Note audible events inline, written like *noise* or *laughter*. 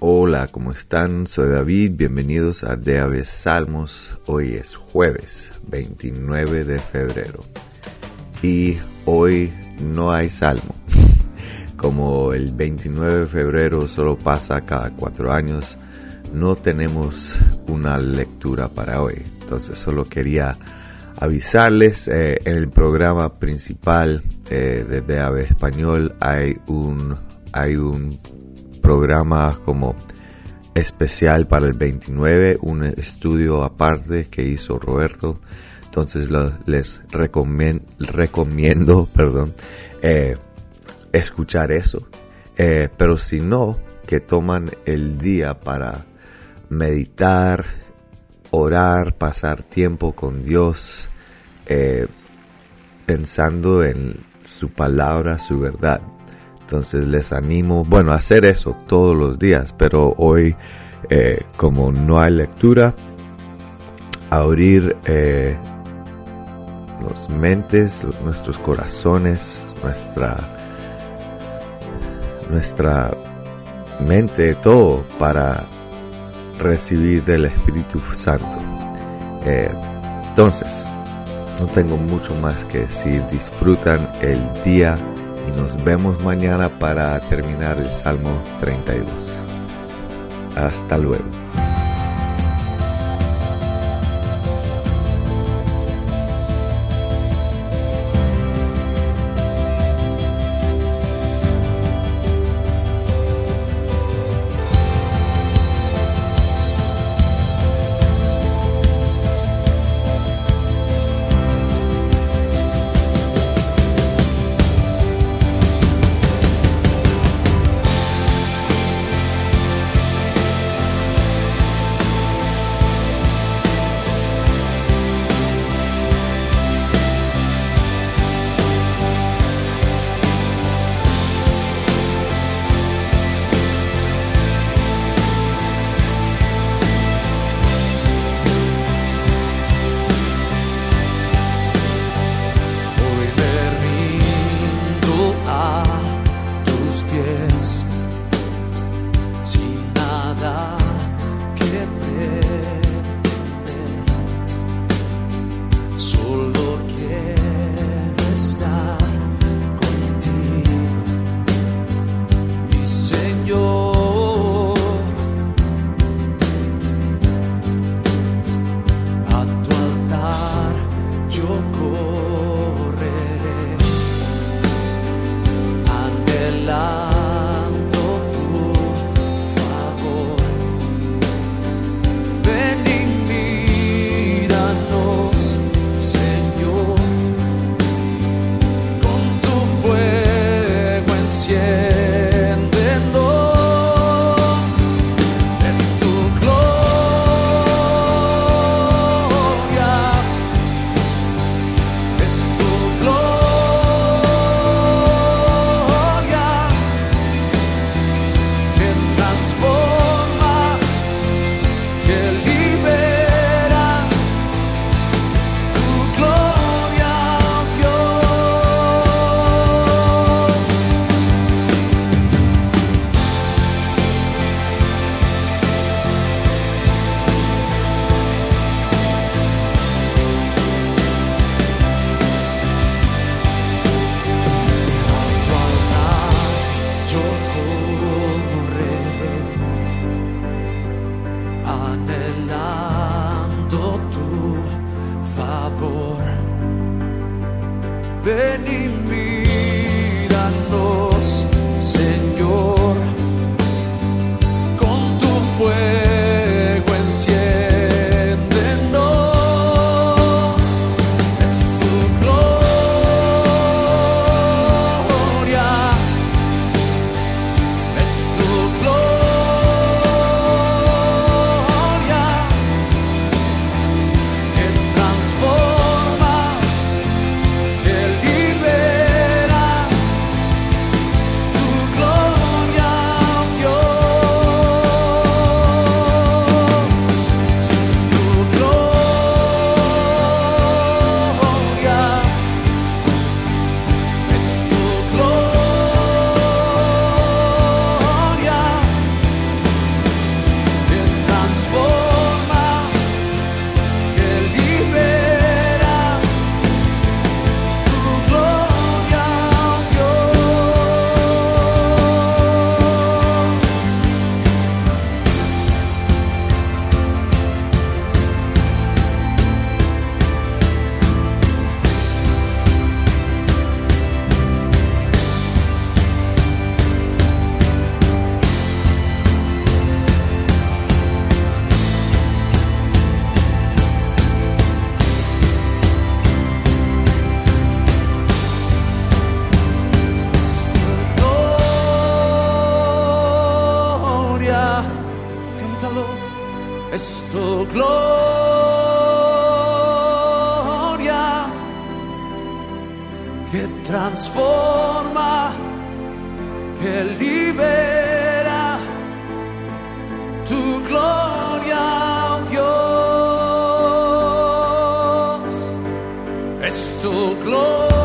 Hola, ¿cómo están? Soy David, bienvenidos a De Salmos. Hoy es jueves 29 de febrero y hoy no hay salmo. *laughs* Como el 29 de febrero solo pasa cada cuatro años, no tenemos una lectura para hoy. Entonces solo quería avisarles, eh, en el programa principal eh, de DAB Español hay un, hay un programa como especial para el 29, un estudio aparte que hizo Roberto. Entonces les recomiendo, *laughs* eh, escuchar eso. pero si no, que toman el día para meditar, orar, pasar tiempo con Dios, eh, pensando en su palabra, su verdad. Entonces les animo, bueno, a hacer eso todos los días, pero hoy, eh, como no hay lectura, abrir eh, los mentes, nuestros corazones, nuestra, nuestra mente, todo para recibir del Espíritu Santo. Eh, entonces, no tengo mucho más que decir. Disfrutan el día y nos vemos mañana para terminar el Salmo 32. Hasta luego. anhelando tu favor. Ven y que transforma, que libera tu gloria, oh Dios, es tu gloria